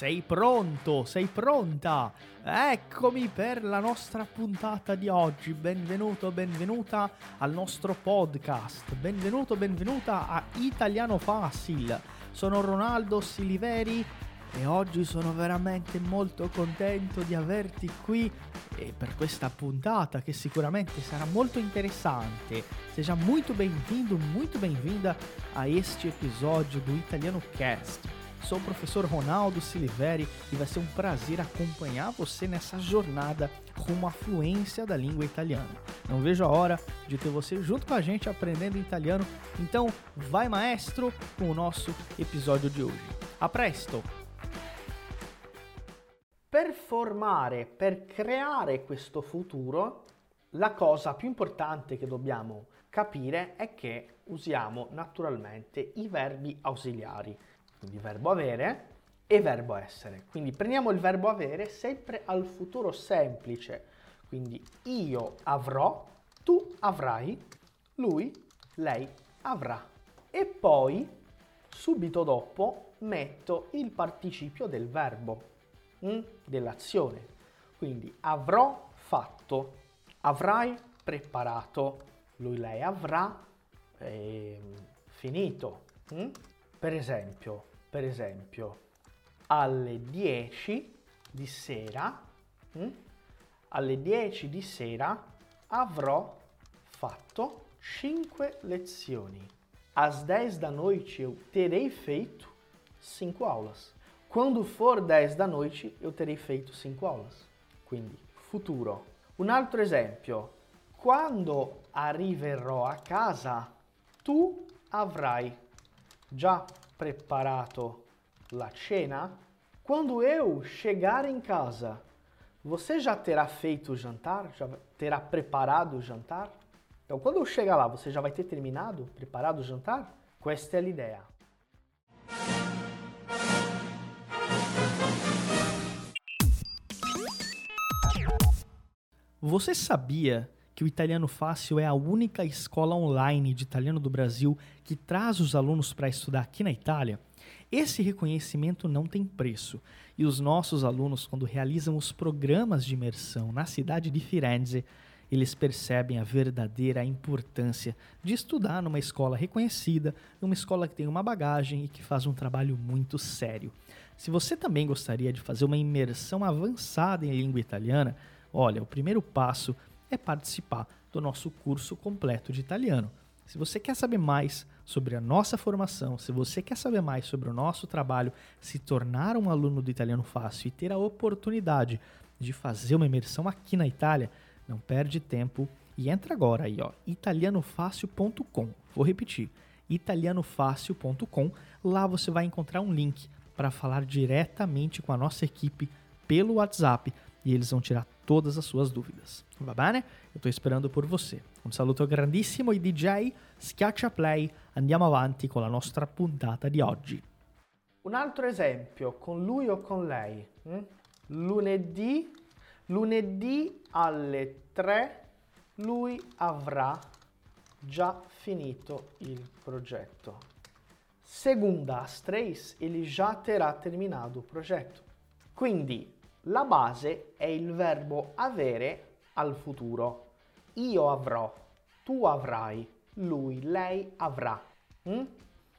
Sei pronto? Sei pronta? Eccomi per la nostra puntata di oggi. Benvenuto, benvenuta al nostro podcast. Benvenuto, benvenuta a Italiano Facile. Sono Ronaldo Siliveri e oggi sono veramente molto contento di averti qui e per questa puntata che sicuramente sarà molto interessante. Seja muito bem-vindo, muito bem-vinda a este episódio do Italiano Cast. Sou o professor Ronaldo Siliveri e vai ser um prazer acompanhar você nessa jornada rumo à fluência da língua italiana. Não vejo a hora de ter você junto com a gente aprendendo italiano, então vai maestro com o nosso episódio de hoje. A presto! Per formare, per creare questo futuro, la cosa più importante che dobbiamo capire è che usiamo naturalmente i verbi ausiliari, quindi verbo avere e verbo essere. Quindi prendiamo il verbo avere sempre al futuro semplice, quindi io avrò, tu avrai, lui, lei avrà. E poi subito dopo metto il participio del verbo mm, dell'azione. Quindi avrò fatto, avrai preparato, lui lei avrà eh, finito. Mm? Per esempio, per esempio, alle 10 di sera, mm, alle 10 di sera avrò fatto 5 lezioni. Às 10 da noite eu terei feito 5 aulas. Quando for 10 da noite, eu terei feito 5 aulas. Quindi, futuro. Un altro esempio. Quando arriverò a casa, tu avrai già preparato la cena? Quando eu chegar em casa, você já terá feito o jantar? Já terá preparado o jantar? Então, quando eu chegar lá, você já vai ter terminado, preparado o jantar? Questa è l'idea. Você sabia que o Italiano Fácil é a única escola online de italiano do Brasil que traz os alunos para estudar aqui na Itália? Esse reconhecimento não tem preço e os nossos alunos, quando realizam os programas de imersão na cidade de Firenze, eles percebem a verdadeira importância de estudar numa escola reconhecida, numa escola que tem uma bagagem e que faz um trabalho muito sério. Se você também gostaria de fazer uma imersão avançada em língua italiana, Olha, o primeiro passo participar do nosso curso completo de italiano. Se você quer saber mais sobre a nossa formação, se você quer saber mais sobre o nosso trabalho, se tornar um aluno do Italiano Fácil e ter a oportunidade de fazer uma imersão aqui na Itália, não perde tempo e entra agora aí, ó, italianofácil.com. Vou repetir, italianofácil.com. Lá você vai encontrar um link para falar diretamente com a nossa equipe pelo WhatsApp e eles vão tirar todas as suas dúvidas. Va bene? Eu estou esperando por você. Un saluto grandissimo e DJ, schiaccia play, andiamo avanti con la nostra puntata di oggi. Un altro esempio, con lui o con lei. Hm? Lunedì, lunedì alle 3 lui avrà già finito il progetto. Segunda às 3 ele já terá terminado o progetto. Quindi la base è il verbo avere al futuro. Io avrò, tu avrai, lui, lei avrà. Mm?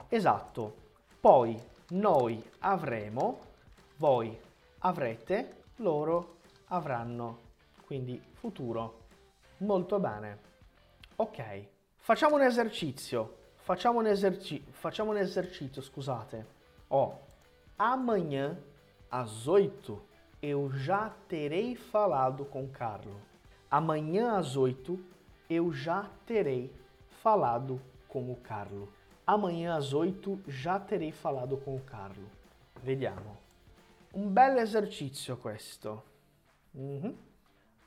Esatto. Poi noi avremo, voi avrete, loro avranno. Quindi futuro. Molto bene. Ok. Facciamo un esercizio. Facciamo un, eserci- facciamo un esercizio, scusate. Ó, oh, amanhã às 8 eu já terei falado com Carlo. Amanhã às 8 eu já terei falado com o Carlo. Amanhã às 8 já terei falado com o Carlo. Vediamo. Un bel esercizio questo. Mm-hmm.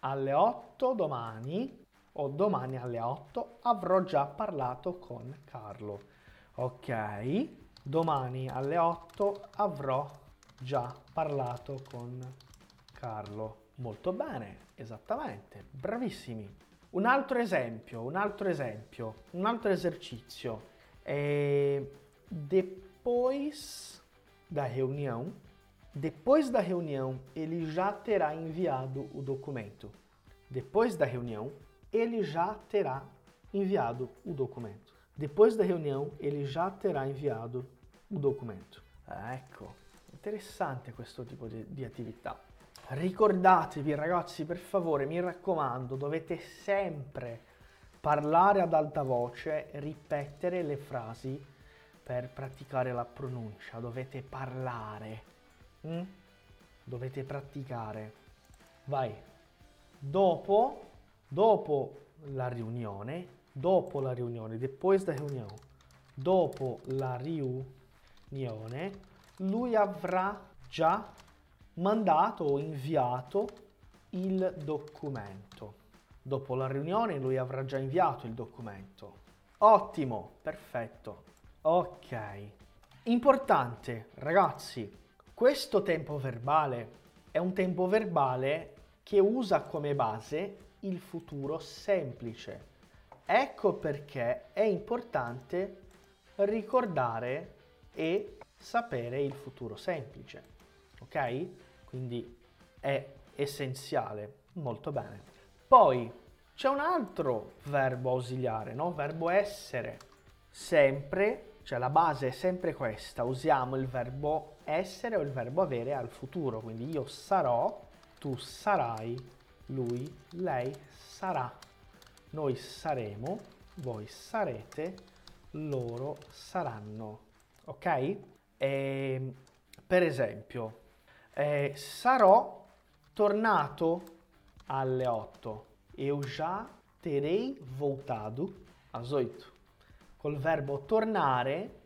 Alle 8 domani o domani alle 8 avrò già parlato con Carlo. Ok, domani alle 8 avrò già parlato con Carlo. Molto bene, esattamente, bravissimi. Un altro esempio, un altro esempio, un altro esercício. É, depois da reunião, Depois da reunião, ele já terá enviado o documento. Depois da reunião, ele já terá enviado o documento. Depois da reunião, ele já terá enviado o documento. Ecco, interessante questo tipo di, di attività. Ricordatevi ragazzi, per favore, mi raccomando, dovete sempre parlare ad alta voce, ripetere le frasi per praticare la pronuncia. Dovete parlare. Mm? Dovete praticare. Vai. Dopo, dopo la riunione, dopo la riunione, depois da reunião, dopo la riunione, lui avrà già mandato o inviato il documento. Dopo la riunione lui avrà già inviato il documento. Ottimo, perfetto. Ok. Importante, ragazzi, questo tempo verbale è un tempo verbale che usa come base il futuro semplice. Ecco perché è importante ricordare e sapere il futuro semplice. Ok? Quindi è essenziale. Molto bene. Poi c'è un altro verbo ausiliare, no? Verbo essere. Sempre, cioè la base è sempre questa. Usiamo il verbo essere o il verbo avere al futuro. Quindi io sarò, tu sarai, lui, lei sarà. Noi saremo, voi sarete, loro saranno. Ok? E, ehm, per esempio, eh, sarò tornato alle 8. Eu já terei voltado às 8. Col verbo tornare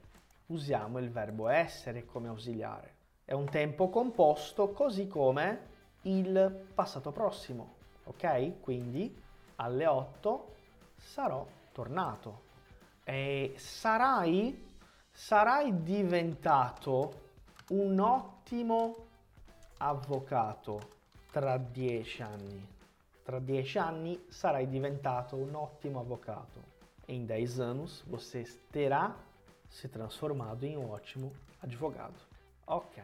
usiamo il verbo essere come ausiliare. È un tempo composto così come il passato prossimo. Ok? Quindi alle 8 sarò tornato. E sarai, sarai diventato un ottimo avvocato tra dieci anni. Tra dieci anni sarai diventato um ótimo avocado. Em 10 anos você terá se transformado em um ótimo advogado. Ok.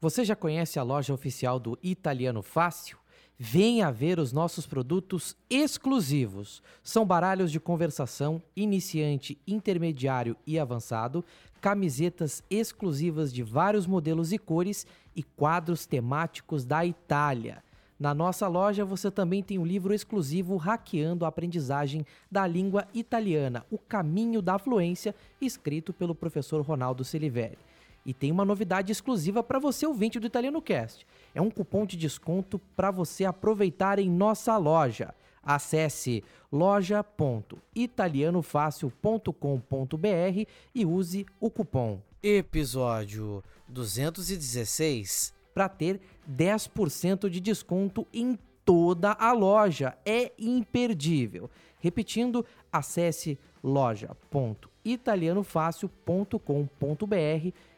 Você já conhece a loja oficial do Italiano Fácil? Venha ver os nossos produtos exclusivos. São baralhos de conversação, iniciante, intermediário e avançado, camisetas exclusivas de vários modelos e cores e quadros temáticos da Itália. Na nossa loja você também tem um livro exclusivo Hackeando a Aprendizagem da Língua Italiana, O Caminho da Fluência, escrito pelo professor Ronaldo Siliveri. E tem uma novidade exclusiva para você ouvinte do Italiano Cast. É um cupom de desconto para você aproveitar em nossa loja. Acesse loja.italianofácil.com.br e use o cupom episódio 216 para ter 10% de desconto em toda a loja. É imperdível. Repetindo, acesse loja.italianofácil.com.br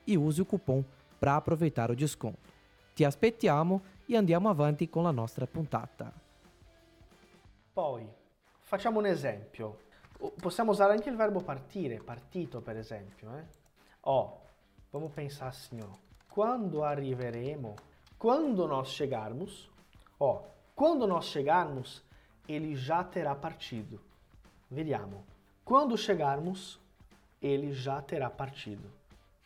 e use o cupom para aproveitar o desconto. Ti aspettiamo e andiamo avanti con la nostra puntata. Poi, facciamo un esempio. Possiamo usare anche il verbo partire, partito per esempio. Eh? Oh, vamos pensar assim, ó. Quando arriveremo, quando nós chegarmos, ó, quando nós chegarmos, ele já terá partido. Vediamo. Quando chegarmos, ele já terá partido.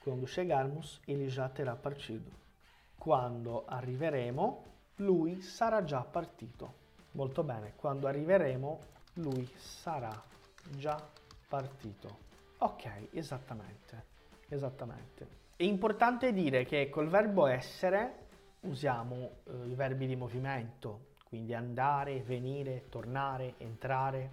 Quando chegarmos, ele já terá partido. Quando arriveremo, lui sarà già partito. Molto bene, quando arriveremo, lui sarà già partito. Ok, esattamente, esattamente. È importante dire che col verbo essere usiamo eh, i verbi di movimento, quindi andare, venire, tornare, entrare,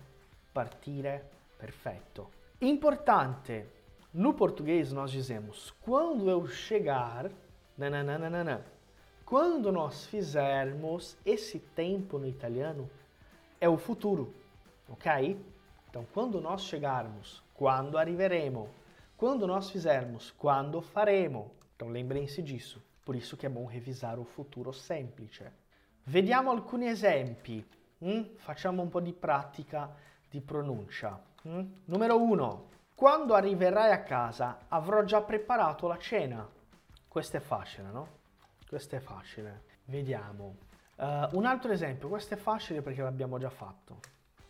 partire, perfetto. Importante No português nós dizemos quando eu chegar, nananana. Quando nós fizermos esse tempo no italiano é o futuro, ok? Então quando nós chegarmos, quando arriveremo, quando nós fizermos, quando faremo. Então lembrem-se disso. Por isso que é bom revisar o futuro semplice. Vediamo alcuni esempi. Mm? Facciamo un po' di pratica di pronuncia. Mm? Numero uno, quando arriverai a casa avrò già preparato la cena. Questo è facile, no? Questo è facile. Vediamo. Uh, un altro esempio, questo è facile perché l'abbiamo già fatto.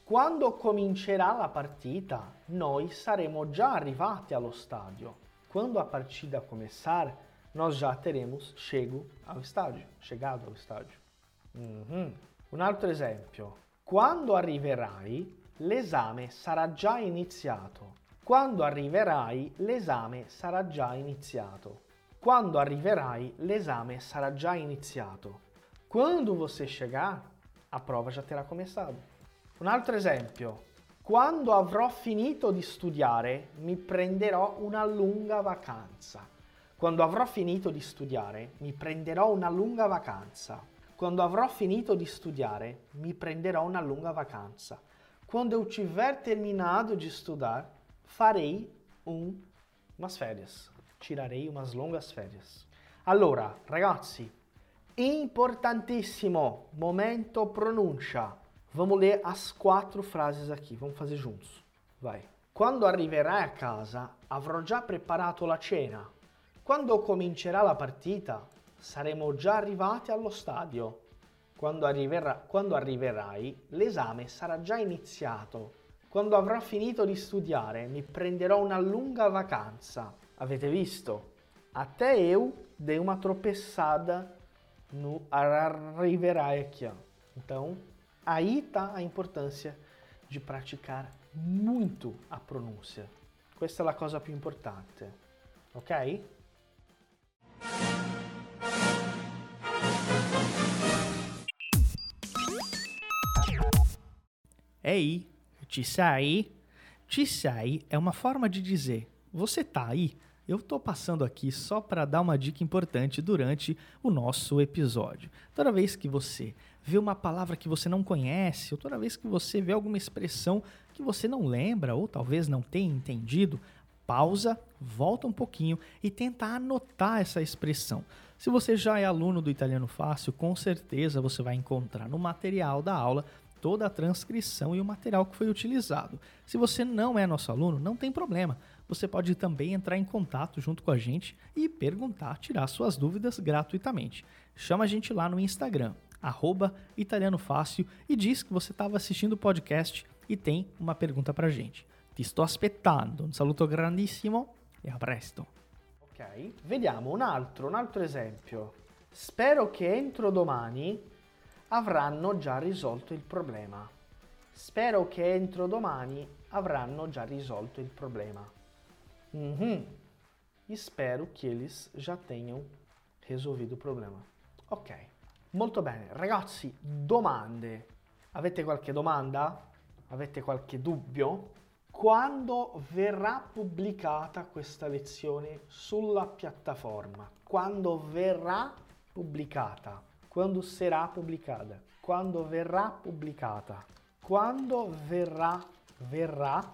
Quando comincerà la partita, noi saremo già arrivati allo stadio. Quando a partida começar, nós já teremos chego ao estádio, chegado ao estádio. Uhum. Un altro esempio. Quando arriverai, l'esame sarà già iniziato. Quando arriverai, l'esame sarà già iniziato. Quando arriverai, l'esame sarà già iniziato. Quando você chegar, a prova já terá começado. Un altro esempio. Quando avrò finito di studiare, mi prenderò una lunga vacanza. Quando avrò finito di studiare, mi prenderò una lunga vacanza. Quando avrò finito di studiare, mi prenderò una lunga vacanza. Quando eu tiver terminado de estudar, farei um, umas férias. Tirarei umas longas férias. Allora, ragazzi, importantissimo momento pronuncia. Vamos ler as quatro frases aqui. Vamos fazer juntos. Vai. Quando arriverai a casa, avrò già preparato la cena. Quando comincerà la partita, saremo già arrivati allo stadio. Quando, arriverà, quando arriverai, l'esame sarà già iniziato. Quando avrò finito di studiare, mi prenderò una lunga vacanza. Avete visto? Até eu dei uma tropeçada no arriverai aqui. Ó. Então, aí está a importância de praticar muito a pronúncia. Questa è la cosa più importante. Ok? Ei, te sai? Te sai é uma forma de dizer você tá aí? Eu tô passando aqui só para dar uma dica importante durante o nosso episódio. Toda vez que você vê uma palavra que você não conhece, ou toda vez que você vê alguma expressão que você não lembra ou talvez não tenha entendido, pausa, volta um pouquinho e tenta anotar essa expressão. Se você já é aluno do Italiano Fácil, com certeza você vai encontrar no material da aula toda a transcrição e o material que foi utilizado. Se você não é nosso aluno, não tem problema. Você pode também entrar em contato junto com a gente e perguntar, tirar suas dúvidas gratuitamente. Chama a gente lá no Instagram, arroba Italiano Fácil, e diz que você estava assistindo o podcast e tem uma pergunta para a gente. Ti sto aspettando. Un saluto grandissimo e a presto. Ok, vediamo un altro, un altro esempio. Spero che entro domani avranno già risolto il problema. Spero che entro domani avranno già risolto il problema. Uhum. Espero que eles já tenham resolvido o problema. Ok, molto bene. Ragazzi, domande. Avete qualche domanda? Avete qualche dubbio? Quando verrà pubblicata questa lezione sulla piattaforma? Quando verrà pubblicata? Quando sarà pubblicata? Quando verrà pubblicata? Quando verrà, verrà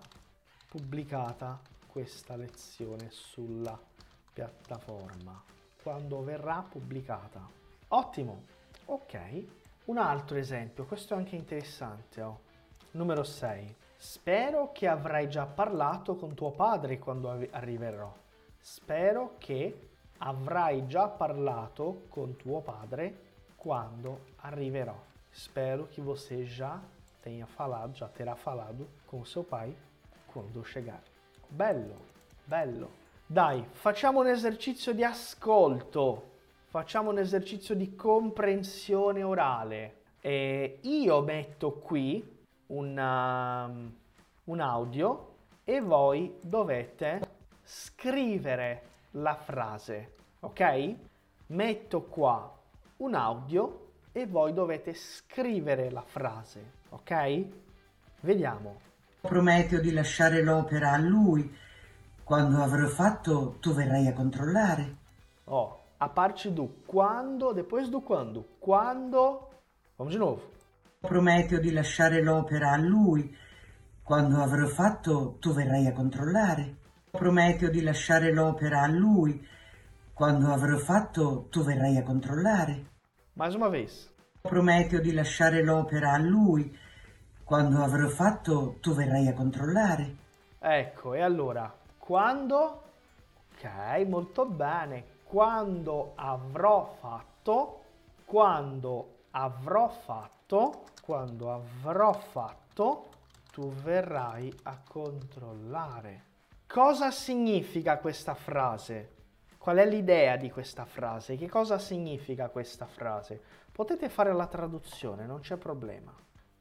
pubblicata questa lezione sulla piattaforma? Quando verrà pubblicata? Ottimo! Ok, un altro esempio, questo è anche interessante. Oh. Numero 6. Spero che avrai già parlato con tuo padre quando arriverò. Spero che avrai già parlato con tuo padre quando arriverò. Spero que você já tenha falado, já terá falado com seu pai quando chegar. Bello, bello. Dai, facciamo un esercizio di ascolto, facciamo un esercizio di comprensione orale. E io metto qui una, un audio e voi dovete scrivere la frase, ok? Metto qua un audio e voi dovete scrivere la frase, ok? Vediamo. Prometto di lasciare l'opera a lui. Quando avrò fatto, tu verrai a controllare. Ó, a parte do quando, depois do quando. Quando. Vamos de novo. Prometto di lasciare l'opera a lui. Quando avrò fatto, tu verrai a controllare. Prometto di lasciare l'opera a lui. Quando avrò fatto, tu verrai a controllare. Mais uma vez. Prometto di lasciare l'opera a lui. Quando avrò fatto, tu verrai a controllare. Ecco, e allora, quando... Ok, molto bene. Quando avrò fatto, quando avrò fatto, quando avrò fatto, tu verrai a controllare. Cosa significa questa frase? Qual è l'idea di questa frase? Che cosa significa questa frase? Potete fare la traduzione, non c'è problema.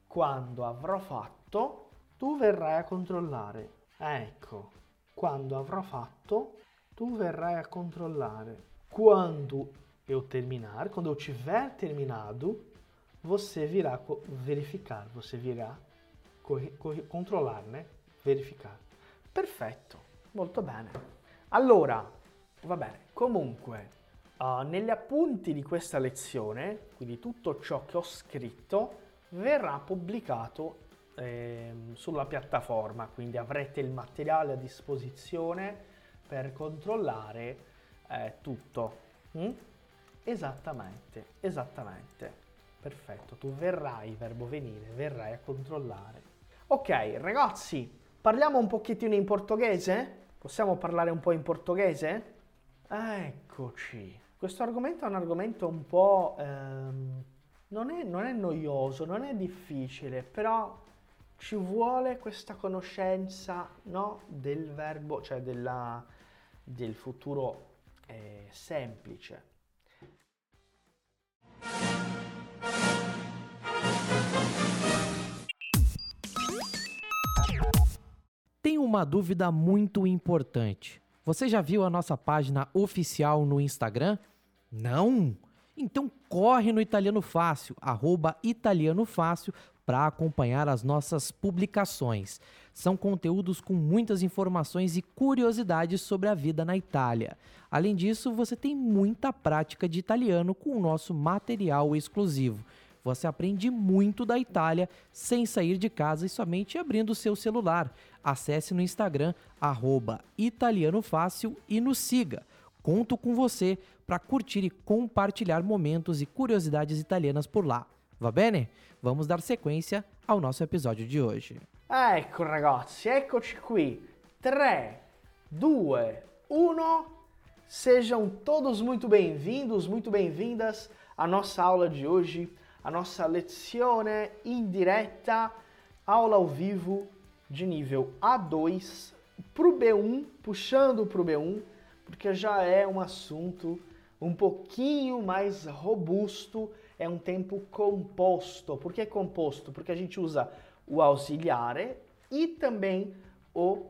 Quando avrò fatto, tu verrai a controllare. Ecco, quando avrò fatto, tu verrai a controllare. Quando eu terminar, quando eu tiver terminado, você virá verificar, você virá controlar, né? Verificar. Perfetto, molto bene. Allora, va bene, comunque, uh, negli appunti di questa lezione, quindi tutto ciò che ho scritto, verrà pubblicato eh, sulla piattaforma, quindi avrete il materiale a disposizione per controllare eh, tutto. Mm? Esattamente, esattamente. Perfetto, tu verrai, verbo venire, verrai a controllare. Ok, ragazzi, parliamo un pochettino in portoghese? Possiamo parlare un po' in portoghese? Eccoci. Questo argomento è un argomento un po'... Ehm, non, è, non è noioso, non è difficile, però ci vuole questa conoscenza no, del verbo, cioè della, del futuro eh, semplice. Tem uma dúvida muito importante. Você já viu a nossa página oficial no Instagram? Não? Então corre no Italiano Fácil, arroba Italiano Fácil, para acompanhar as nossas publicações. São conteúdos com muitas informações e curiosidades sobre a vida na Itália. Além disso, você tem muita prática de italiano com o nosso material exclusivo. Você aprende muito da Itália sem sair de casa e somente abrindo o seu celular. Acesse no Instagram, italianofácil e nos siga. Conto com você para curtir e compartilhar momentos e curiosidades italianas por lá. Va bene? Vamos dar sequência ao nosso episódio de hoje. Ecco ragazzi, eccoci qui. 3, 2, 1. Sejam todos muito bem-vindos, muito bem-vindas à nossa aula de hoje, a nossa lezione in diretta, aula ao vivo de nível A2 para o B1, puxando para o B1, porque já é um assunto um pouquinho mais robusto é um tempo composto. Por que composto? Porque a gente usa o auxiliare e também o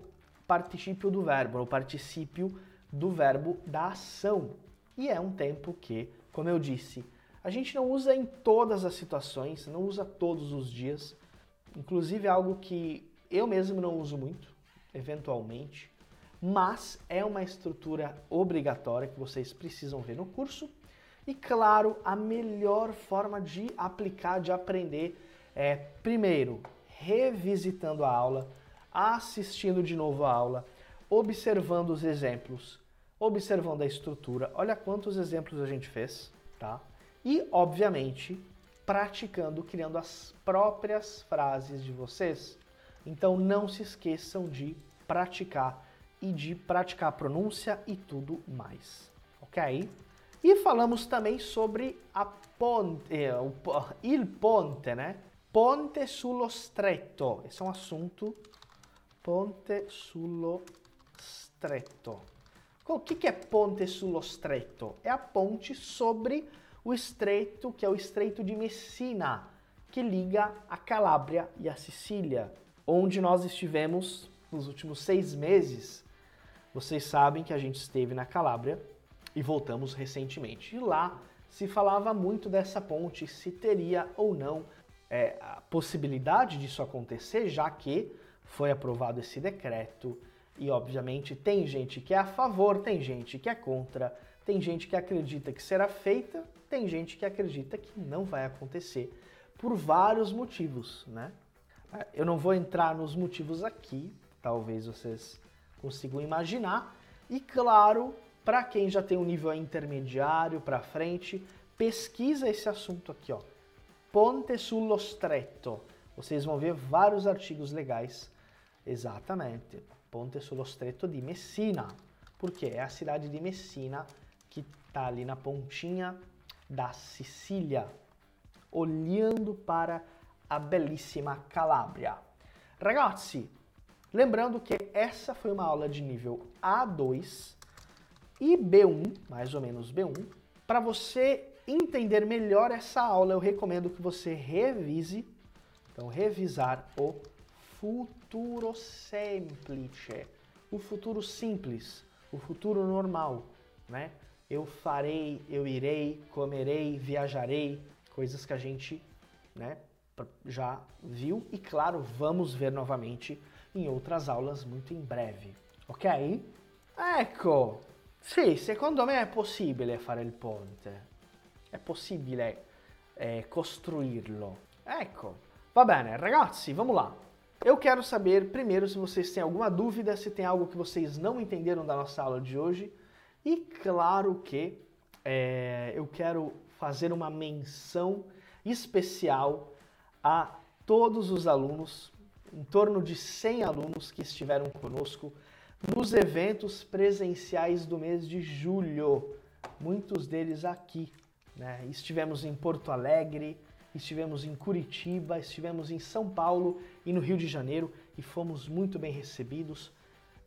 particípio do verbo, o particípio do verbo da ação. E é um tempo que, como eu disse, a gente não usa em todas as situações, não usa todos os dias. Inclusive é algo que eu mesmo não uso muito, eventualmente, mas é uma estrutura obrigatória que vocês precisam ver no curso e claro, a melhor forma de aplicar, de aprender é, primeiro, revisitando a aula, assistindo de novo a aula, observando os exemplos, observando a estrutura. Olha quantos exemplos a gente fez, tá? E, obviamente, praticando, criando as próprias frases de vocês. Então, não se esqueçam de praticar e de praticar a pronúncia e tudo mais, ok? E falamos também sobre a ponte, eh, o, il ponte, né? Ponte sullo stretto. Esse é um assunto. Ponte sullo stretto. O que, que é ponte sullo stretto? É a ponte sobre o estreito, que é o estreito de Messina, que liga a Calábria e a Sicília, onde nós estivemos nos últimos seis meses. Vocês sabem que a gente esteve na Calábria e voltamos recentemente. E lá se falava muito dessa ponte, se teria ou não é, a possibilidade disso acontecer, já que foi aprovado esse decreto e, obviamente, tem gente que é a favor, tem gente que é contra, tem gente que acredita que será feita, tem gente que acredita que não vai acontecer por vários motivos, né? Eu não vou entrar nos motivos aqui, talvez vocês consigam imaginar. E claro, para quem já tem um nível intermediário para frente, pesquisa esse assunto aqui, ó. Ponte sullo stretto. vocês vão ver vários artigos legais. Exatamente. Ponte sullo Stretto di Messina. Porque é a cidade de Messina que está ali na pontinha da Sicília, olhando para a belíssima Calábria. Ragazzi, lembrando que essa foi uma aula de nível A2 e B1, mais ou menos B1. Para você entender melhor essa aula, eu recomendo que você revise, então revisar o futuro semplice, o futuro simples, o futuro normal, né? Eu farei, eu irei, comerei, viajarei, coisas que a gente, né, já viu e claro, vamos ver novamente em outras aulas muito em breve, ok? Ecco, sì, secondo me è possibile fare il ponte, è possibile eh, costruirlo. Ecco, va bene, ragazzi, vamos lá. Eu quero saber primeiro se vocês têm alguma dúvida, se tem algo que vocês não entenderam da nossa aula de hoje. E claro que é, eu quero fazer uma menção especial a todos os alunos, em torno de 100 alunos que estiveram conosco nos eventos presenciais do mês de julho. Muitos deles aqui. Né? Estivemos em Porto Alegre, estivemos em Curitiba, estivemos em São Paulo e no Rio de Janeiro e fomos muito bem recebidos.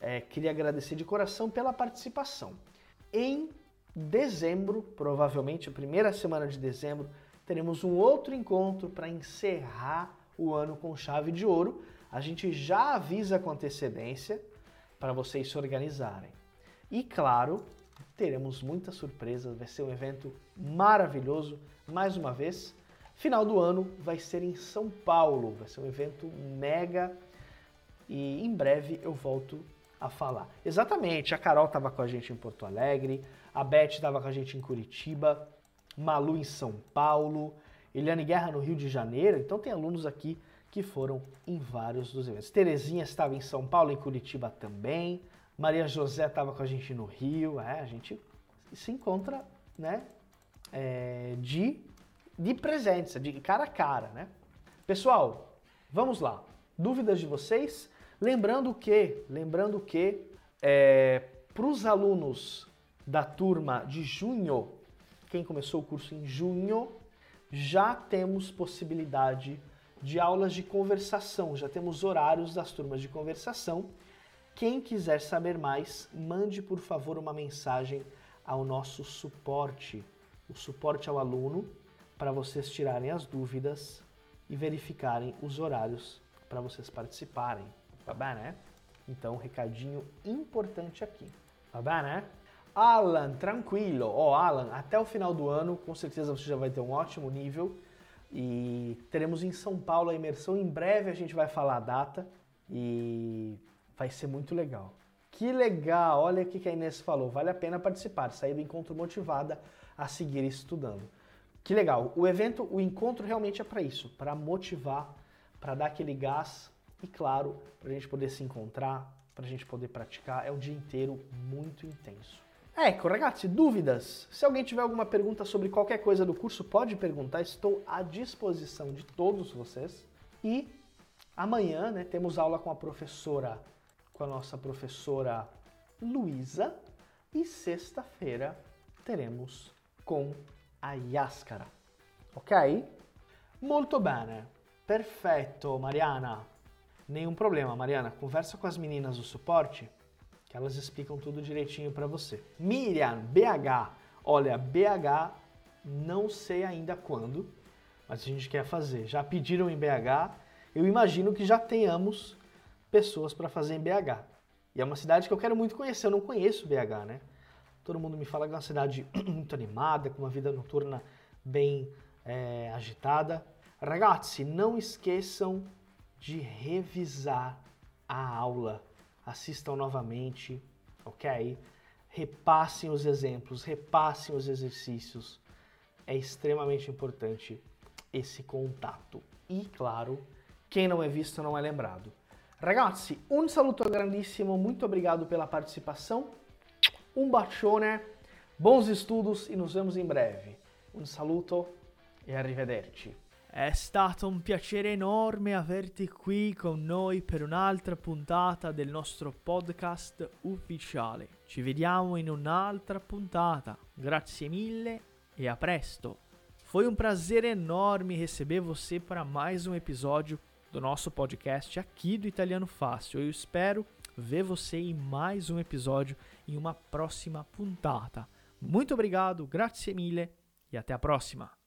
É, queria agradecer de coração pela participação. Em dezembro, provavelmente a primeira semana de dezembro, teremos um outro encontro para encerrar o ano com chave de ouro. A gente já avisa com antecedência para vocês se organizarem. E claro, teremos muitas surpresas, vai ser um evento maravilhoso, mais uma vez. Final do ano vai ser em São Paulo, vai ser um evento mega e em breve eu volto a falar. Exatamente, a Carol estava com a gente em Porto Alegre, a Beth estava com a gente em Curitiba, Malu em São Paulo, Eliane Guerra no Rio de Janeiro, então tem alunos aqui que foram em vários dos eventos. Terezinha estava em São Paulo, em Curitiba também, Maria José estava com a gente no Rio, é, a gente se encontra, né, é, de, de presença, de cara a cara, né? Pessoal, vamos lá. Dúvidas de vocês? Lembrando que, lembrando que é, para os alunos da turma de junho, quem começou o curso em junho, já temos possibilidade de aulas de conversação, já temos horários das turmas de conversação quem quiser saber mais, mande por favor uma mensagem ao nosso suporte, o suporte ao aluno, para vocês tirarem as dúvidas e verificarem os horários para vocês participarem. Bem, né? Então, recadinho importante aqui. Bem, né? Alan, tranquilo. Ó, oh, Alan, até o final do ano, com certeza você já vai ter um ótimo nível. E teremos em São Paulo a imersão. Em breve a gente vai falar a data. E Vai ser muito legal. Que legal! Olha o que a Inês falou. Vale a pena participar, sair do encontro motivada a seguir estudando. Que legal! O evento, o encontro realmente é para isso, para motivar, para dar aquele gás e, claro, para a gente poder se encontrar, para a gente poder praticar. É um dia inteiro muito intenso. Ecco, ragazzi, dúvidas? Se alguém tiver alguma pergunta sobre qualquer coisa do curso, pode perguntar. Estou à disposição de todos vocês. E amanhã né, temos aula com a professora com a nossa professora Luísa e sexta-feira teremos com a Yaskara. Ok? Molto bene. Perfetto, Mariana. Nenhum problema, Mariana. Conversa com as meninas do suporte que elas explicam tudo direitinho para você. Miriam, BH. Olha, BH não sei ainda quando, mas a gente quer fazer. Já pediram em BH. Eu imagino que já tenhamos pessoas para fazer em BH. E é uma cidade que eu quero muito conhecer, eu não conheço BH, né? Todo mundo me fala que é uma cidade muito animada, com uma vida noturna bem é, agitada. Ragazzi, não esqueçam de revisar a aula. Assistam novamente, ok? Repassem os exemplos, repassem os exercícios. É extremamente importante esse contato. E, claro, quem não é visto não é lembrado. Ragazzi, un saluto grandissimo, muito obrigado pela participação. Um bacione, bons estudos e nos vemos em breve. Um saluto e arrivederci. È stato un piacere enorme averti qui con noi per un'altra puntata del nostro podcast ufficiale. Ci vediamo in un'altra puntata. Grazie mille e a presto. Foi um prazer enorme receber você para mais um episódio do nosso podcast aqui do Italiano Fácil. Eu espero ver você em mais um episódio em uma próxima puntata. Muito obrigado, grazie mille e até a próxima.